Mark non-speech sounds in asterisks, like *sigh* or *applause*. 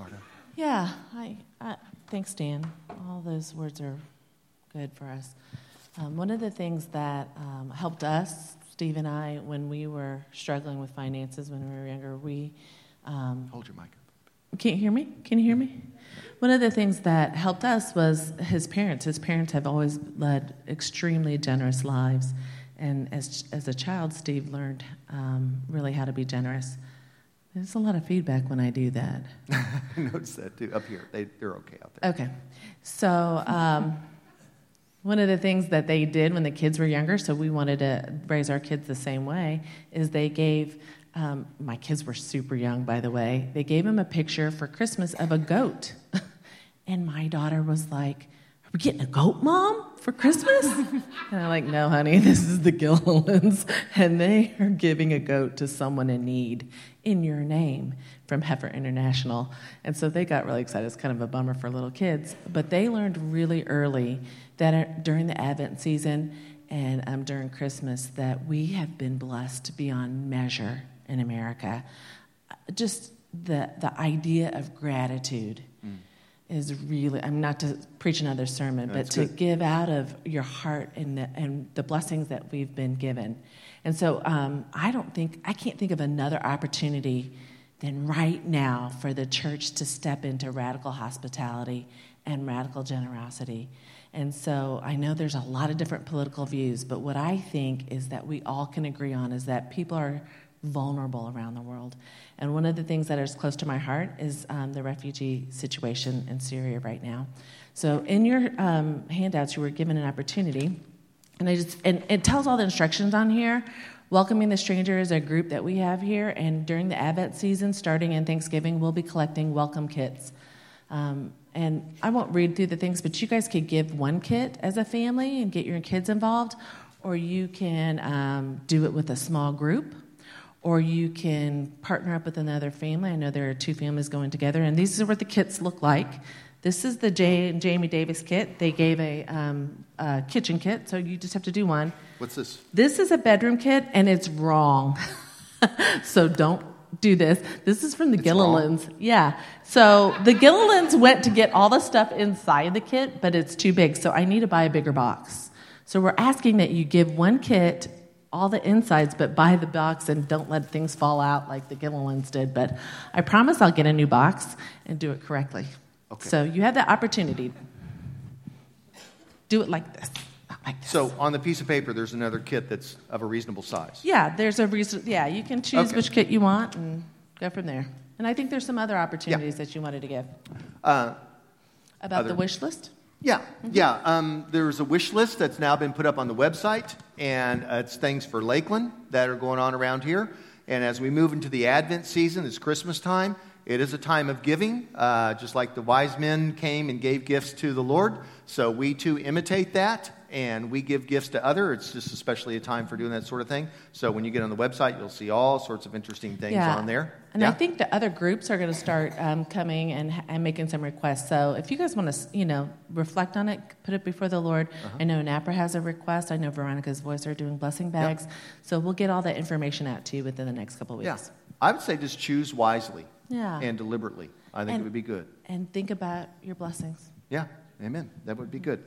Marta. Yeah, I, I, thanks, Dan. All those words are good for us. Um, one of the things that um, helped us, Steve and I, when we were struggling with finances when we were younger, we. Um, Hold your mic. up. Can't hear me? Can you hear me? One of the things that helped us was his parents. His parents have always led extremely generous lives. And as, as a child, Steve learned um, really how to be generous. There's a lot of feedback when I do that. *laughs* I noticed that too. Up here, they, they're okay out there. Okay. So, um, *laughs* one of the things that they did when the kids were younger, so we wanted to raise our kids the same way, is they gave, um, my kids were super young, by the way, they gave them a picture for Christmas of a goat. *laughs* and my daughter was like, we getting a goat, mom, for Christmas? *laughs* and I'm like, No, honey, *laughs* this is the Gillilands. And they are giving a goat to someone in need in your name from Heifer International. And so they got really excited. It's kind of a bummer for little kids. But they learned really early that uh, during the Advent season and um, during Christmas that we have been blessed beyond measure in America. Just the, the idea of gratitude. Is really, I'm not to preach another sermon, no, but to good. give out of your heart and the, and the blessings that we've been given. And so um, I don't think, I can't think of another opportunity than right now for the church to step into radical hospitality and radical generosity. And so I know there's a lot of different political views, but what I think is that we all can agree on is that people are vulnerable around the world. And one of the things that is close to my heart is um, the refugee situation in Syria right now. So in your um, handouts, you were given an opportunity, and I just and it tells all the instructions on here. Welcoming the Stranger is a group that we have here, and during the Advent season, starting in Thanksgiving, we'll be collecting welcome kits. Um, and I won't read through the things, but you guys could give one kit as a family and get your kids involved, or you can um, do it with a small group, or you can partner up with another family. I know there are two families going together, and these are what the kits look like. This is the J- Jamie Davis kit. They gave a, um, a kitchen kit, so you just have to do one. What's this? This is a bedroom kit, and it's wrong. *laughs* so don't do this. This is from the Gillilands. Yeah. So the Gillilands went to get all the stuff inside the kit, but it's too big. So I need to buy a bigger box. So we're asking that you give one kit all the insides, but buy the box and don't let things fall out like the Gillilands did. But I promise I'll get a new box and do it correctly. Okay. So you have the opportunity. Do it like this. So on the piece of paper, there's another kit that's of a reasonable size. Yeah, there's a reason. Yeah, you can choose okay. which kit you want and go from there. And I think there's some other opportunities yeah. that you wanted to give. Uh, About other. the wish list. Yeah, mm-hmm. yeah. Um, there's a wish list that's now been put up on the website, and uh, it's things for Lakeland that are going on around here. And as we move into the Advent season, it's Christmas time. It is a time of giving, uh, just like the wise men came and gave gifts to the Lord. So we too imitate that and we give gifts to other. It's just especially a time for doing that sort of thing. So when you get on the website, you'll see all sorts of interesting things yeah. on there. And yeah? I think the other groups are going to start um, coming and, and making some requests. So if you guys want to, you know, reflect on it, put it before the Lord. Uh-huh. I know NAPRA has a request. I know Veronica's Voice are doing blessing bags. Yep. So we'll get all that information out to you within the next couple of weeks. Yeah. I would say just choose wisely yeah. and deliberately. I think and, it would be good. And think about your blessings. Yeah. Amen. That would be good.